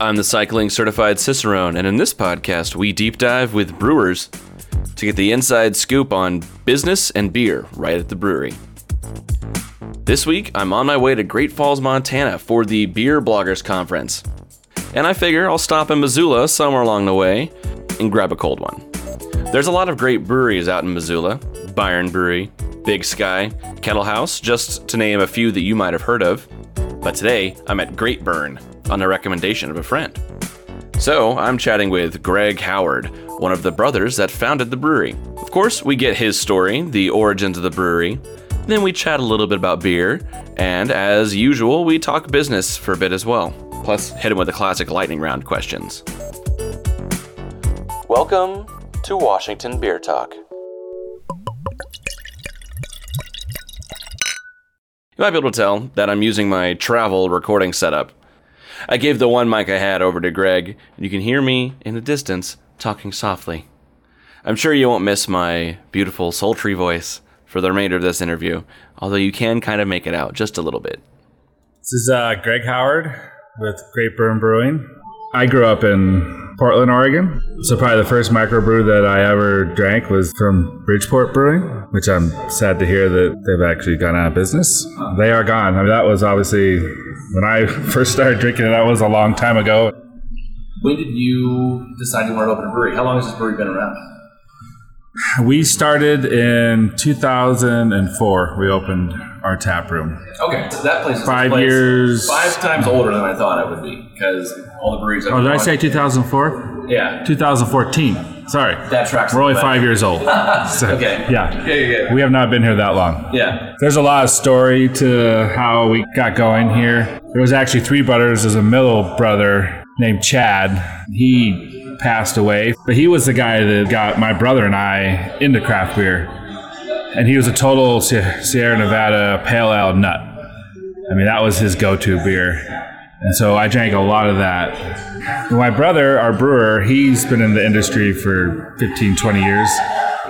I'm the cycling certified Cicerone, and in this podcast, we deep dive with brewers to get the inside scoop on business and beer right at the brewery. This week, I'm on my way to Great Falls, Montana for the Beer Bloggers Conference. And I figure I'll stop in Missoula somewhere along the way and grab a cold one. There's a lot of great breweries out in Missoula Bayern Brewery, Big Sky, Kettle House, just to name a few that you might have heard of. But today, I'm at Great Burn on the recommendation of a friend. So, I'm chatting with Greg Howard, one of the brothers that founded the brewery. Of course, we get his story, the origins of the brewery, then we chat a little bit about beer, and as usual, we talk business for a bit as well. Plus, hit him with the classic lightning round questions. Welcome to Washington Beer Talk. You might be able to tell that I'm using my travel recording setup. I gave the one mic I had over to Greg, and you can hear me in the distance talking softly. I'm sure you won't miss my beautiful, sultry voice for the remainder of this interview, although you can kind of make it out just a little bit. This is uh, Greg Howard with Great Burn Brewing. I grew up in Portland, Oregon. So probably the first microbrew that I ever drank was from Bridgeport Brewing, which I'm sad to hear that they've actually gone out of business. They are gone. I mean, that was obviously when I first started drinking. That was a long time ago. When did you decide you wanted to open a brewery? How long has this brewery been around? We started in 2004. We opened our tap room. Okay, so that place is Five place years. five times older than I thought it would be because all the breweries. Oh, did I say 2004? Yeah, 2014. Sorry. that tracks. We're only five years old. So, Okay. Yeah. Yeah, yeah, yeah. We have not been here that long. Yeah. There's a lot of story to how we got going here. There was actually three brothers. There's a middle brother named Chad. He passed away, but he was the guy that got my brother and I into craft beer. And he was a total Sierra Nevada pale ale nut. I mean, that was his go-to beer. And so I drank a lot of that. My brother, our brewer, he's been in the industry for 15, 20 years.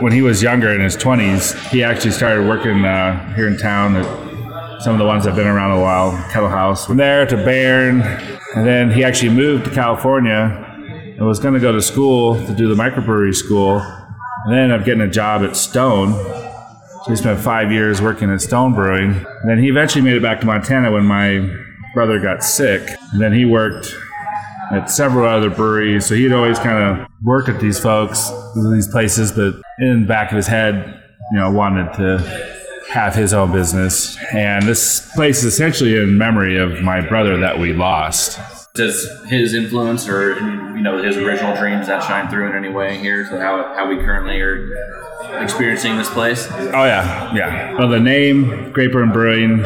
When he was younger in his 20s, he actually started working uh, here in town at some of the ones that have been around a while, Kettle House. From there to Bayern, and then he actually moved to California and was going to go to school to do the microbrewery school, and then ended up getting a job at Stone. So he spent five years working at Stone Brewing. And then he eventually made it back to Montana when my brother got sick. And then he worked at several other breweries. So he'd always kind of worked at these folks, these places, but in the back of his head, you know, wanted to have his own business. And this place is essentially in memory of my brother that we lost. Does his influence or you know his original dreams that shine through in any way here to how how we currently are experiencing this place? Oh yeah, yeah. Well, the name Great Burn Brewing.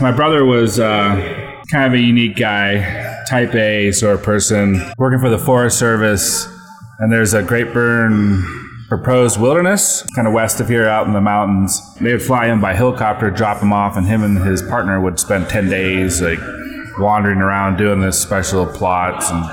My brother was uh, kind of a unique guy, Type A sort of person, working for the Forest Service. And there's a Great Burn proposed wilderness, kind of west of here, out in the mountains. They would fly him by helicopter, drop him off, and him and his partner would spend ten days like wandering around doing this special plots and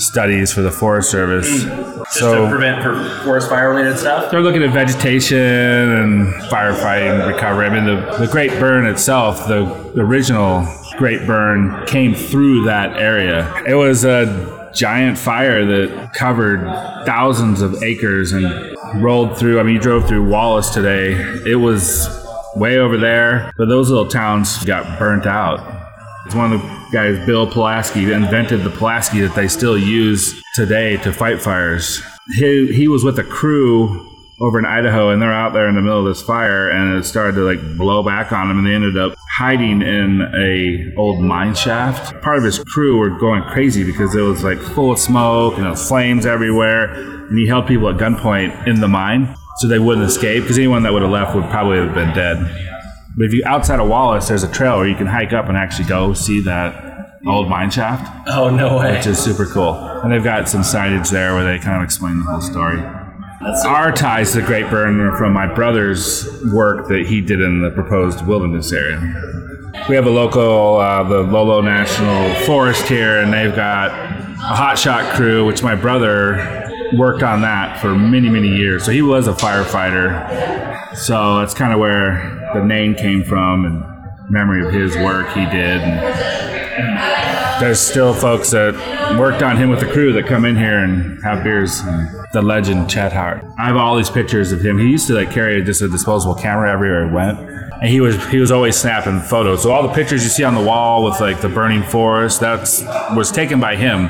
studies for the Forest Service. Mm. Just to prevent for forest fire related stuff. They're looking at vegetation and firefighting recovery. I mean, the, the Great Burn itself, the, the original Great Burn came through that area. It was a giant fire that covered thousands of acres and rolled through. I mean, you drove through Wallace today. It was way over there, but those little towns got burnt out. It's one of the guys, Bill Pulaski, invented the Pulaski that they still use today to fight fires. He, he was with a crew over in Idaho, and they're out there in the middle of this fire, and it started to like blow back on them, and they ended up hiding in a old mine shaft. Part of his crew were going crazy because it was like full of smoke and there was flames everywhere, and he held people at gunpoint in the mine so they wouldn't escape because anyone that would have left would probably have been dead. But if you outside of Wallace, there's a trail where you can hike up and actually go see that old mine shaft, Oh no way! which is super cool. And they've got some signage there where they kind of explain the whole story. That's so Our ties to Great Burn are from my brother's work that he did in the proposed wilderness area. We have a local, uh, the Lolo National Forest here, and they've got a hot shot crew, which my brother worked on that for many, many years. So he was a firefighter. So that's kind of where the name came from and memory of his work he did. And there's still folks that worked on him with the crew that come in here and have beers. And The legend Chad Hart. I have all these pictures of him. He used to like carry just a disposable camera everywhere he went. And he was he was always snapping photos. So all the pictures you see on the wall with like the burning forest, that's was taken by him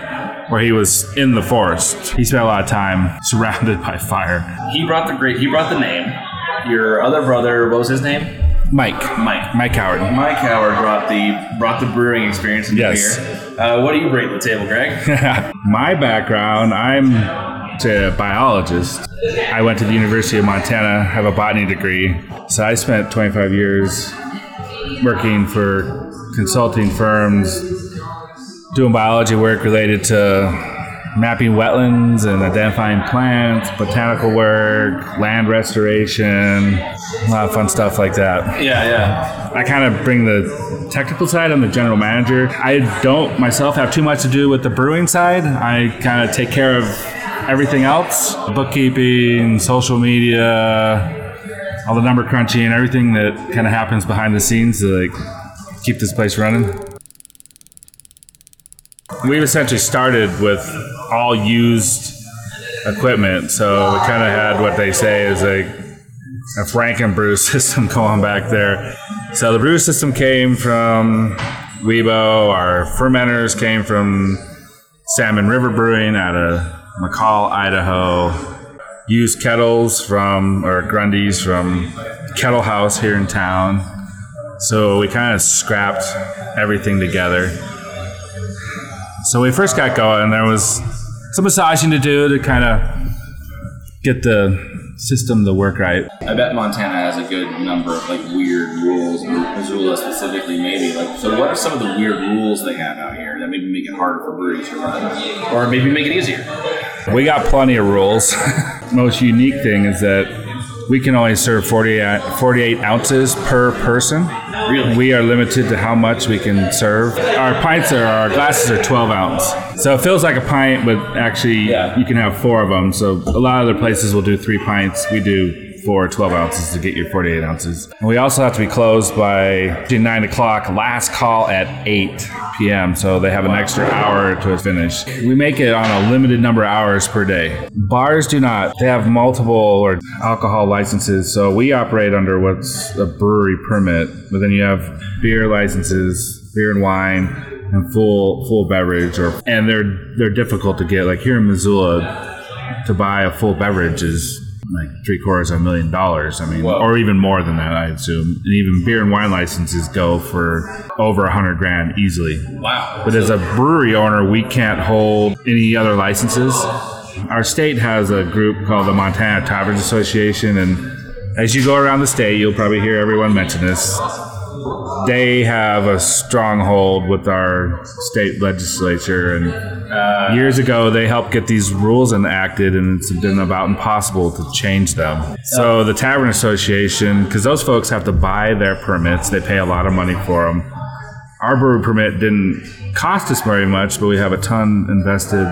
where he was in the forest. He spent a lot of time surrounded by fire. He brought the great. He brought the name. Your other brother, what was his name? Mike. Mike. Mike Howard. Mike Howard brought the brought the brewing experience into Yes. beer. Uh, what do you bring to the table, Greg? My background, I'm a biologist. I went to the University of Montana, have a botany degree. So I spent 25 years working for consulting firms, doing biology work related to mapping wetlands and identifying plants, botanical work, land restoration, a lot of fun stuff like that. yeah, yeah. I kind of bring the technical side. I'm the general manager. I don't myself have too much to do with the brewing side. I kind of take care of everything else bookkeeping, social media, all the number crunching, and everything that kind of happens behind the scenes to like keep this place running. We've essentially started with all used equipment, so we kind of had what they say is a a brew system going back there. So the brew system came from Weibo. Our fermenters came from Salmon River Brewing out of McCall, Idaho. Used kettles from, or Grundy's from Kettle House here in town. So we kind of scrapped everything together. So we first got going, there was some massaging to do to kind of get the system to work right. I bet Montana has a good number of like weird rules, Missoula specifically, maybe. Like, so what are some of the weird rules they have out here that maybe make it harder for breweries to run, or maybe make it easier? We got plenty of rules. Most unique thing is that we can only serve 48, 48 ounces per person. Really? We are limited to how much we can serve. Our pints are, our glasses are 12 ounce. So it feels like a pint, but actually Yeah. you can have four of them. So a lot of other places will do three pints. We do four 12 ounces to get your 48 ounces. And we also have to be closed by 9 o'clock. Last call at 8 p.m. So they have an extra hour to finish. We make it on a limited number of hours per day. Bars do not. They have multiple or alcohol licenses. So we operate under what's a brewery permit. But then you have beer licenses, beer and wine, and full full beverage. Or and they're they're difficult to get. Like here in Missoula, to buy a full beverage is like three quarters of a million dollars. I mean, Whoa. or even more than that, I assume. And even beer and wine licenses go for over a hundred grand easily. Wow. But as a brewery owner, we can't hold any other licenses. Our state has a group called the Montana Taverns Association, and as you go around the state, you'll probably hear everyone mention this. They have a stronghold with our state legislature, and uh, years ago they helped get these rules enacted, and it's been about impossible to change them. So the Tavern Association, because those folks have to buy their permits, they pay a lot of money for them our brewery permit didn't cost us very much, but we have a ton invested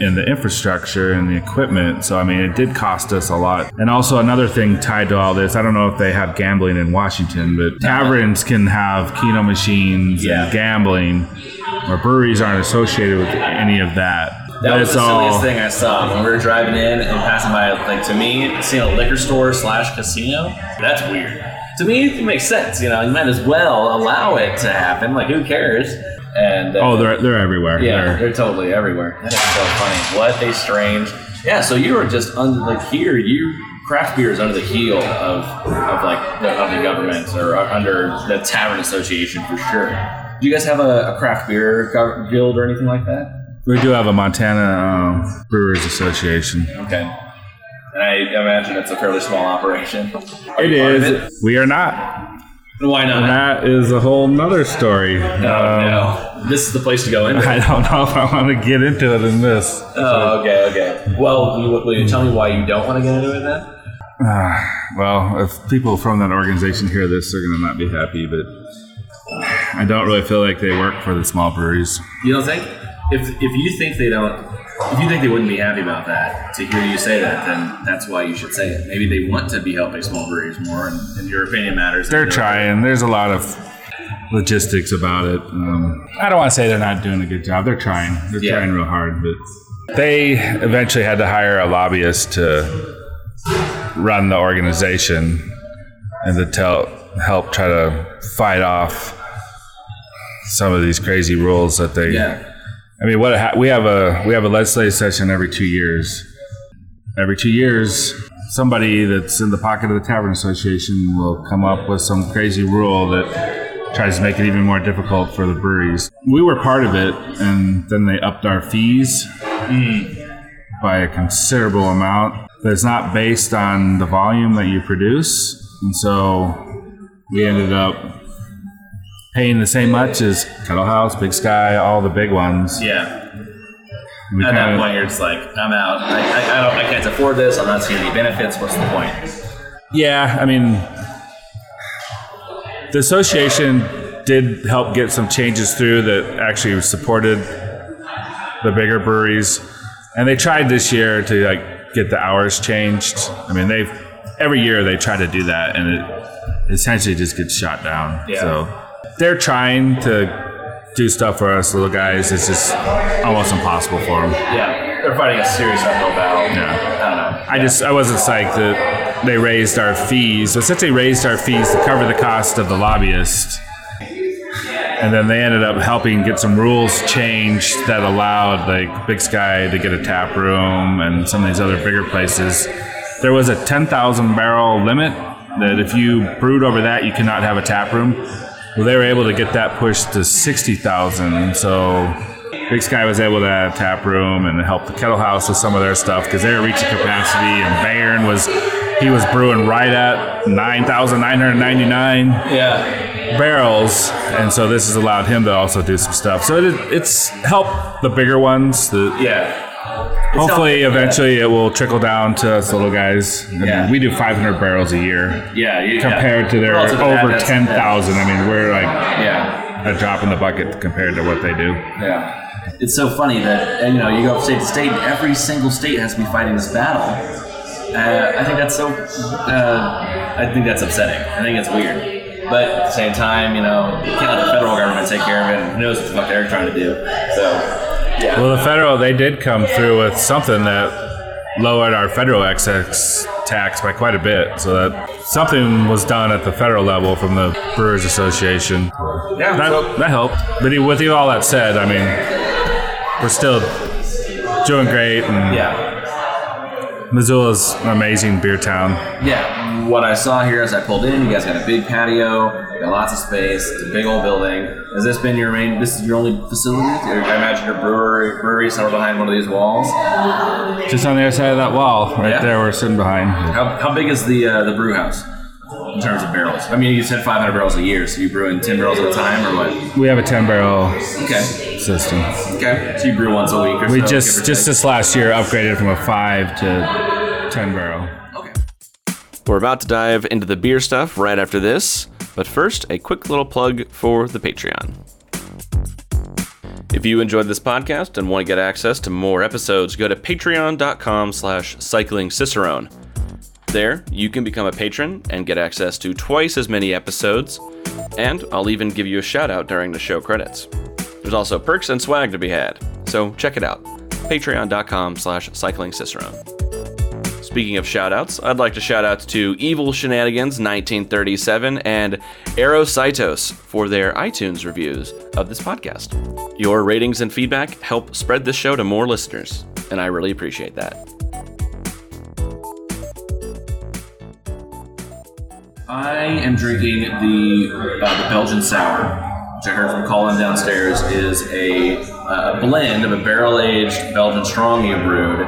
in the infrastructure and the equipment. So I mean, it did cost us a lot. And also another thing tied to all this, I don't know if they have gambling in Washington, but taverns can have keno machines Yeah. and gambling, or breweries aren't associated with any of that. That But was the silliest all- thing I saw when we were driving in and passing by. Like to me, seeing a liquor store slash casino, that's weird. To me, it makes sense. You know, you might as well allow it to happen. Like, who cares? And uh, Oh, they're they're everywhere. yeah, They're- they're totally everywhere. That is so funny. What a strange. Yeah, so you were just under like here. You craft beer is under the heel of of like the, of the government or under the tavern association for sure. Do you guys have a, a craft beer gov- guild or anything like that? we do have a Montana um, Brewers Association. Okay. And I imagine it's a fairly small operation. Are It you part of is. We are not. Why not? That is a whole nother story. oh, Um, no. This is the place to go in. I don't know if I want to get into it in this. Oh, okay, okay. Well, you, will you tell me why you don't want to get into it then? Ah, well, if people from that organization hear this, they're going to not be happy, but I don't really feel like they work for the small breweries. You don't think? If if you think they don't, if you think they wouldn't be happy about that, to hear you say that, then that's why you should say it. Maybe they want to be helping small breweries more, and, and your opinion matters. They're trying. There's a lot of logistics about it. Um, I don't want to say they're not doing a good job. They're trying. They're Yeah. trying real hard, but they eventually had to hire a lobbyist to run the organization and to tell help try to fight off some of these crazy rules that they. Yeah. I mean, what ha- we have a we have a legislative session every two years. Every two years, somebody that's in the pocket of the Tavern Association will come up with some crazy rule that tries to make it even more difficult for the breweries. We were part of it, and then they upped our fees mm. by a considerable amount. But it's not based on the volume that you produce, and so we ended up paying the same much as Kettle House, Big Sky, all the big ones. Yeah. We At that point, you're just like, I'm out. I, I, I, don't, I can't afford this. I'm not seeing any benefits. What's the point? Yeah, I mean, the association did help get some changes through that actually supported the bigger breweries, and they tried this year to like get the hours changed. I mean, they've every year they try to do that, and it essentially just gets shot down. Yeah. So they're trying to do stuff for us little guys. It's just almost impossible for them. Yeah. They're fighting a serious uphill battle. Yeah. I don't know. I just I wasn't psyched that they raised our fees. So since they raised our fees to cover the cost of the lobbyist, and then they ended up helping get some rules changed that allowed like Big Sky to get a tap room and some of these other bigger places. There was a ten thousand barrel limit that if you brewed over that, you cannot have a tap room. Well, they were able to get that pushed to sixty thousand. So Big Sky was able to add a tap room and help the Kettle House with some of their stuff because they were reaching capacity. And Bayern was he was brewing right at nine thousand nine hundred ninety nine Yeah. barrels, and so this has allowed him to also do some stuff. So it, it's helped the bigger ones. The, Yeah. Hopefully, eventually, it will trickle down to us little guys. I mean, Yeah. we do 500 barrels a year Yeah. you- compared to their Relative over 10,000. I mean, we're like Yeah. a drop in the bucket compared to what they do. Yeah. It's so funny that uh, you know you go state to state, and every single state has to be fighting this battle. Uh, I think that's so. Uh, I think that's upsetting. I think it's weird. But at the same time, you know, you can't let the federal government take care of it, and who knows what the fuck they're trying to do. So, yeah. Well, the federal they did come through with something that lowered our federal excess tax by quite a bit, so that something was done at the federal level from the Brewers Association. Yeah, that, so- that helped. But with all that said, I mean, we're still doing great, and yeah. Missoula's an amazing beer town. Yeah, what I saw here as I pulled in, you guys got a big patio, you got lots of space, it's a big old building. Has this been your main? This is your only facility? I imagine your brewery, brewery somewhere behind one of these walls. Just on the other side of that wall, right Yeah. there, we're sitting behind. How, how big is the uh, the brew house in terms of barrels? I mean, you said 500 barrels a year, so you brewing 10 barrels at a time, or what? We have a 10 barrel Okay, system. okay. So you brew once a week, or We so, just or just this last year upgraded from a five to 10 barrel. Okay. We're about to dive into the beer stuff right after this, but first, a quick little plug for the Patreon. If you enjoyed this podcast and want to get access to more episodes, go to patreon.com slash cyclingcicerone. There, you can become a patron and get access to twice as many episodes, and I'll even give you a shout out during the show credits. There's also perks and swag to be had, so check it out. Patreon.com slash cyclingcicerone. Speaking of shoutouts, I'd like to shout out to Evil Shenanigans 1937 and Aerosaitos for their iTunes reviews of this podcast. Your ratings and feedback help spread this show to more listeners, and I really appreciate that. I am drinking the uh, the Belgian sour, which I heard from Colin downstairs is a uh, blend of a barrel aged Belgian strong you brewed,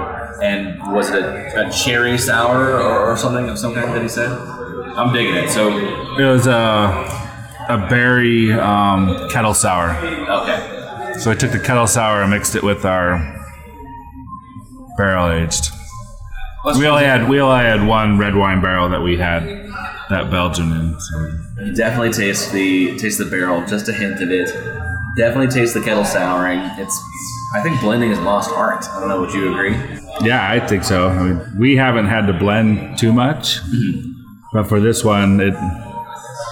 and was it a, a cherry sour or, or something of some kind that he said? I'm digging it. So It was a a berry um, kettle sour. okay, So I took the kettle sour and mixed it with our barrel aged. Let's- We only had we only had one red wine barrel that we had that Belgian in. So You definitely taste the taste the barrel, just a hint of it. Definitely taste the kettle souring. It's I think blending is lost art. I don't know. Would you agree? yeah, I think so. I mean, we haven't had to blend too much, mm-hmm. but for this one, it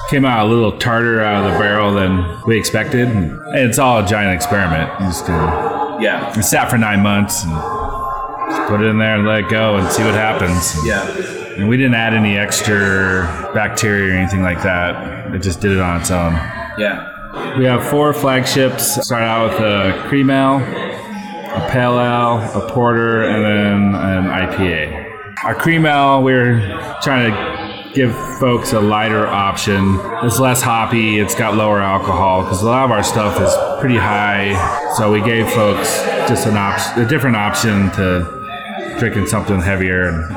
came out a little tartar out of the barrel than we expected. And it's all a giant experiment. Just Yeah. it sat for nine months and just put it in there and let it go and see what happens. Yeah. And we didn't add any extra bacteria or anything like that. It just did it on its own. Yeah. We have four flagships. Start out with a cream ale, a pale ale, a porter, and then an IPA. Our cream ale, we're trying to give folks a lighter option. It's less hoppy. It's got lower alcohol because a lot of our stuff is pretty high. So we gave folks just an option, a different option to drinking something heavier. And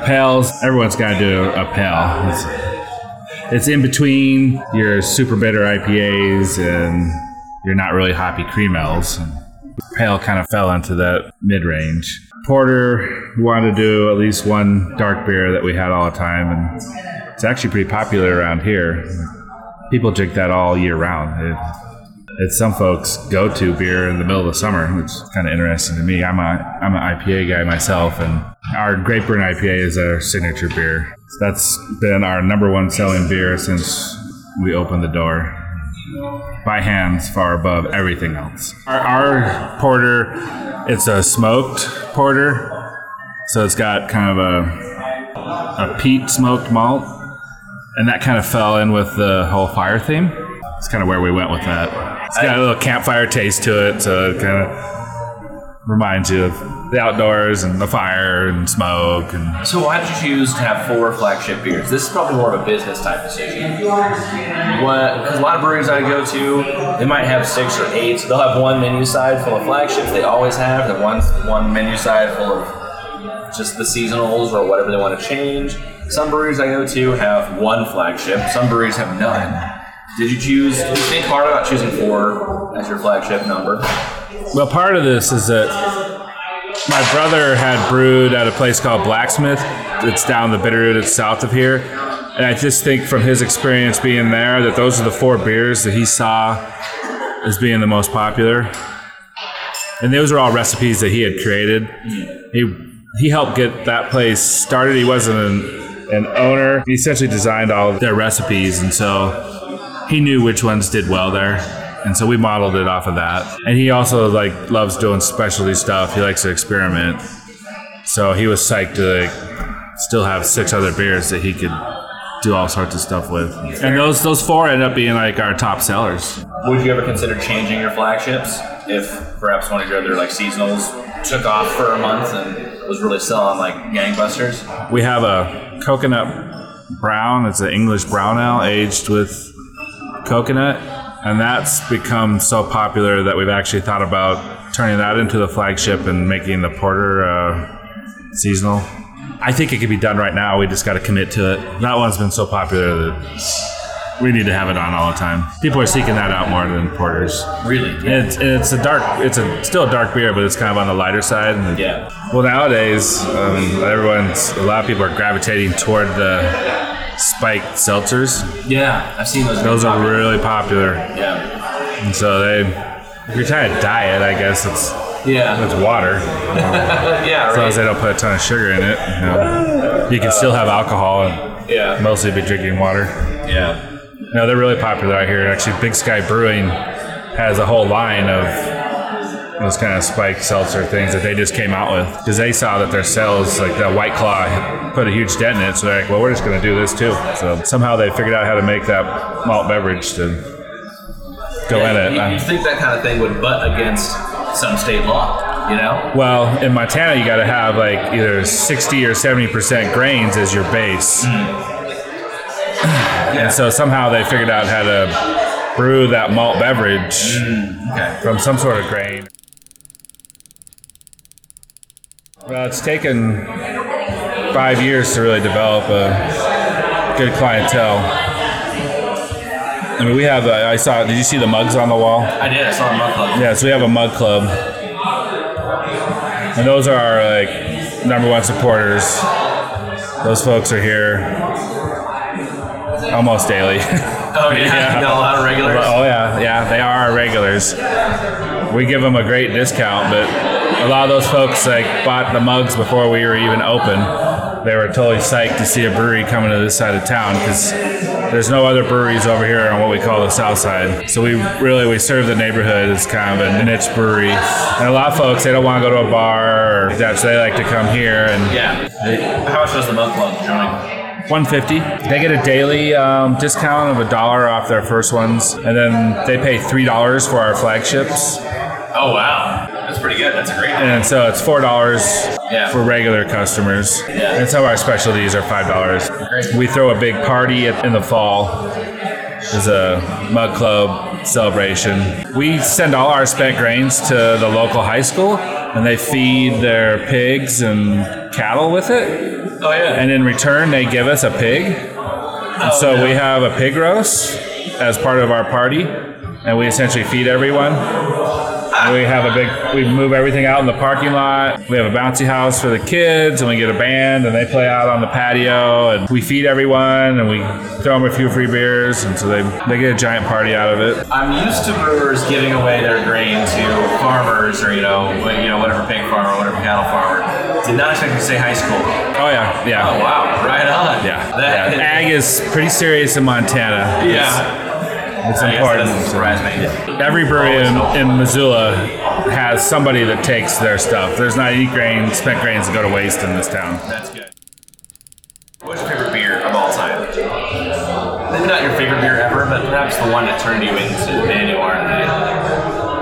everyone's got to do a pale. It's, it's in between your super bitter IPAs and your not really hoppy cream ales. Pale kind of fell into that mid range. Porter, wanted to do at least one dark beer that we had all the time, and it's actually pretty popular around here. People drink that all year round. It, it's some folks' go-to beer in the middle of the summer, which is kind of interesting to me. I'm a I'm an IPA guy myself, and our Great Burn IPA is our signature beer. That's been our number one selling beer since we opened the door. By hands, far above everything else. Our, our porter, it's a smoked porter, so it's got kind of a a peat smoked malt, and that kind of fell in with the whole fire theme. It's kind of where we went with that. It's got a little campfire taste to it, so it kind of reminds you of the outdoors and the fire and smoke and So why did you choose to have four flagship beers? This is probably more of a business type decision. What? Because a lot of breweries I go to, they might have six or eight. They'll have one menu side full of flagships. They always have. Then one one menu side full of just the seasonals or whatever they want to change. Some breweries I go to have one flagship. Some breweries have none. Did you choose? Did you think hard about choosing four as your flagship number? Well, part of this is that my brother had brewed at a place called Blacksmith. It's down the Bitterroot. It's south of here. And I just think from his experience being there that those are the four beers that he saw as being the most popular. And those are all recipes that he had created. He he helped get that place started. He wasn't an, an owner. He essentially designed all their recipes, and so he knew which ones did well there. And so we modeled it off of that. And he also like loves doing specialty stuff. He likes to experiment. So he was psyched to like still have six other beers that he could do all sorts of stuff with. And those those four end up being like our top sellers. Would you ever consider changing your flagships if perhaps one of your other like seasonals took off for a month and was really selling like gangbusters? We have a coconut brown. It's an English brown ale aged with coconut, and that's become so popular that we've actually thought about turning that into the flagship and making the porter uh, seasonal. I think it could be done right now. We just got to commit to it. That one's been so popular that we need to have it on all the time. People are seeking that out more than porters. Really? And it's, and it's a dark. It's a still a dark beer, but it's kind of on the lighter side. And Yeah. well, nowadays, um, everyone's a lot of people are gravitating toward the spiked seltzers. Yeah, I've seen those. Those are popular. really popular, Yeah. and so they. If you're trying to diet, I guess it's Yeah. it's water yeah. as long as they don't put a ton of sugar in it. You, know. You can still have alcohol and Yeah. mostly be drinking water. Yeah. No, they're really popular out here. Actually, Big Sky Brewing has a whole line of those kind of spiked seltzer things that they just came out with because they saw that their sales, like that White Claw, put a huge dent in it. So they're like, well, we're just going to do this too. So somehow they figured out how to make that malt beverage to go in it. You, you think that kind of thing would butt against some state law? You know? well, in Montana, you got to have like either 60 or 70% grains as your base. Mm. And so somehow they figured out how to brew that malt beverage mm, Okay. from some sort of grain. Well, it's taken five years to really develop a good clientele. I mean, we have. Uh, I saw. Did you see the mugs on the wall? I did. I saw a mug club. Yeah, so we have a mug club, and those are our like number one supporters. Those folks are here almost daily. Oh yeah. Got a lot of regulars. oh yeah, yeah, they are our regulars. We give them a great discount, but a lot of those folks like bought the mugs before we were even open. They were totally psyched to see a brewery coming to this side of town because there's no other breweries over here on what we call the South Side. So we really we serve the neighborhood as kind of a niche brewery. And a lot of folks they don't want to go to a bar or that, so they like to come here and Yeah. How much does the Mug Club join? 150. They get a daily um, discount of a dollar off their first ones, and then they pay three dollars for our flagships, Oh wow, that's pretty good. That's great. and so it's four dollars Yeah. for regular customers. Yeah. And some of our specialties are five dollars. We throw a big party in the fall. There's a mug club celebration. We send all our spent grains to the local high school, and they feed their pigs and cattle with it. Oh yeah. And in return, they give us a pig. Oh, and so yeah. we have a pig roast as part of our party, and we essentially feed everyone. We have a big, we move everything out in the parking lot. We have a bouncy house for the kids, and we get a band, and they play out on the patio, and we feed everyone, and we throw them a few free beers, and so they, they get a giant party out of it. I'm used to brewers giving away their grain to farmers or you know, you know whatever pig farmer, whatever cattle farmer. Did not expect you to say high school. Oh yeah, yeah. Oh wow, right on. Yeah, That, yeah. Ag is pretty serious in Montana. yeah. It's, it's I important. doesn't surprise me. Every brewery in, in Missoula has somebody that takes their stuff. There's not any grain, spent grains that go to waste in this town. That's good. What's your favorite beer of all time? Maybe not your favorite beer ever, but perhaps the one that turned you into the man you are today.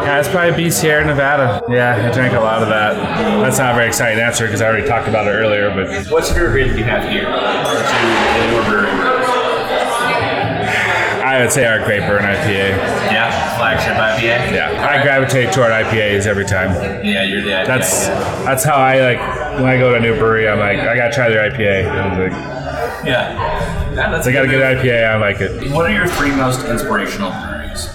Yeah, it's probably B Sierra Nevada. Yeah, I drank a lot of that. That's not a very exciting answer because I already talked about it earlier, but What's your favorite beer that you have here? To your brewery brews? I would say our Great Burn IPA. Yeah, flagship IPA. Yeah, I gravitate toward IPAs every time. Yeah, you're the IPA. That's that's how I like when I go to a new brewery. I'm like, I gotta try their IPA. And like, yeah. yeah that's they got a good. IPA. I like it. What are your three most inspirational breweries?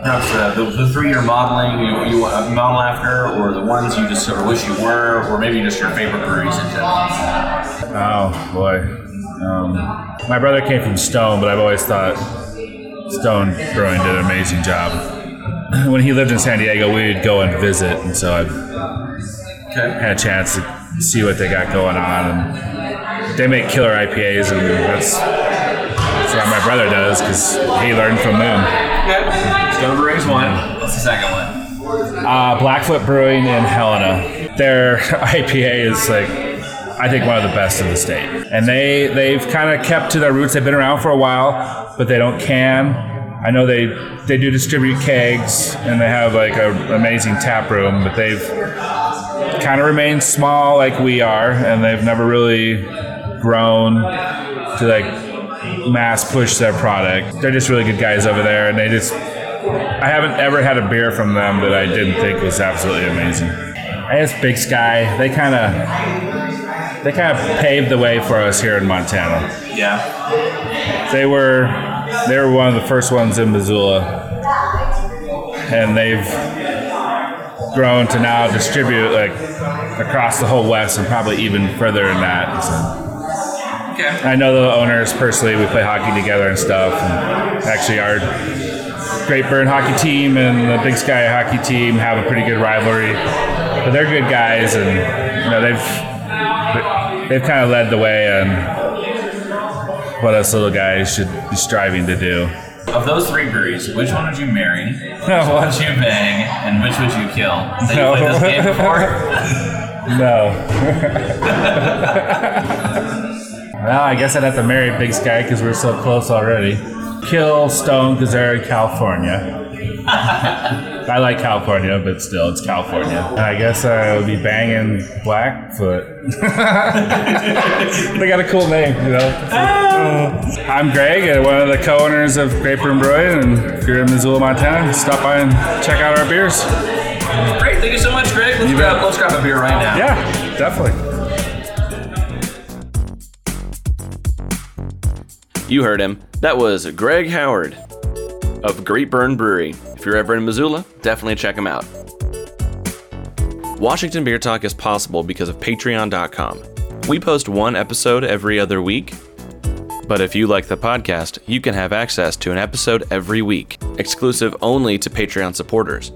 Perhaps uh, the, the three you're modeling, you, you model after, or the ones you just sort of wish you were, or maybe just your favorite breweries in general. Oh boy. Um, my brother came from Stone, but I've always thought Stone Brewing did an amazing job. When he lived in San Diego, we would go and visit, and so I've Okay. had a chance to see what they got going on. And they make killer IPAs, and that's, that's what my brother does because he learned from them. Okay. Stone Brewing's one. What's the second one? Uh, Blackfoot Brewing in Helena. Their IPA is like, I think one of the best in the state. And they they've kind of kept to their roots. They've been around for a while, but they don't can. I know they they do distribute kegs and they have like an amazing tap room, but they've kind of remained small like we are, and they've never really grown to like mass push their product. They're just really good guys over there, and they just I haven't ever had a beer from them that I didn't think was absolutely amazing. I guess Big Sky, they kind of they kind of paved the way for us here in Montana. Yeah. They were they were one of the first ones in Missoula, and they've grown to now distribute like across the whole West and probably even further than that. So Okay. I know the owners personally. We play hockey together and stuff. And actually, our Great Burn hockey team and the Big Sky hockey team have a pretty good rivalry. But they're good guys, and you know they've they've kind of led the way on what us little guys should be striving to do. Of those three breweries, which one would you marry? Which What? one would you bang? And which would you kill? Have you No. played this game before? No. well, I guess I'd have to marry Big Sky because we're so close already. Kill Stone because they're in California. I like California, but still, it's California. I guess I would be banging Blackfoot. they got a cool name, you know. I'm Greg, uh, one of the co-owners of Great Burn Brewing, and if you're in Missoula, Montana, stop by and check out our beers. Great, thank you so much, Greg. Let's You grab, bet. let's grab a beer right now. Yeah, definitely. You heard him. That was Greg Howard of Great Burn Brewery. If you're ever in Missoula, definitely check them out. Washington Beer Talk is possible because of Patreon.com. We post one episode every other week, but if you like the podcast, you can have access to an episode every week, exclusive only to Patreon supporters.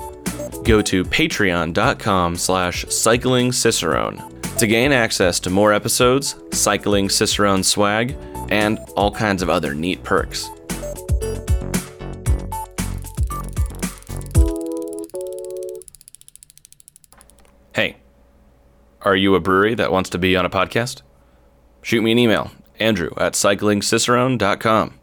Go to patreon.com slash cycling cicerone. to gain access to more episodes, Cycling Cicerone swag, and all kinds of other neat perks. Are you a brewery that wants to be on a podcast? Shoot me an email, andrew at cyclingcicerone.com.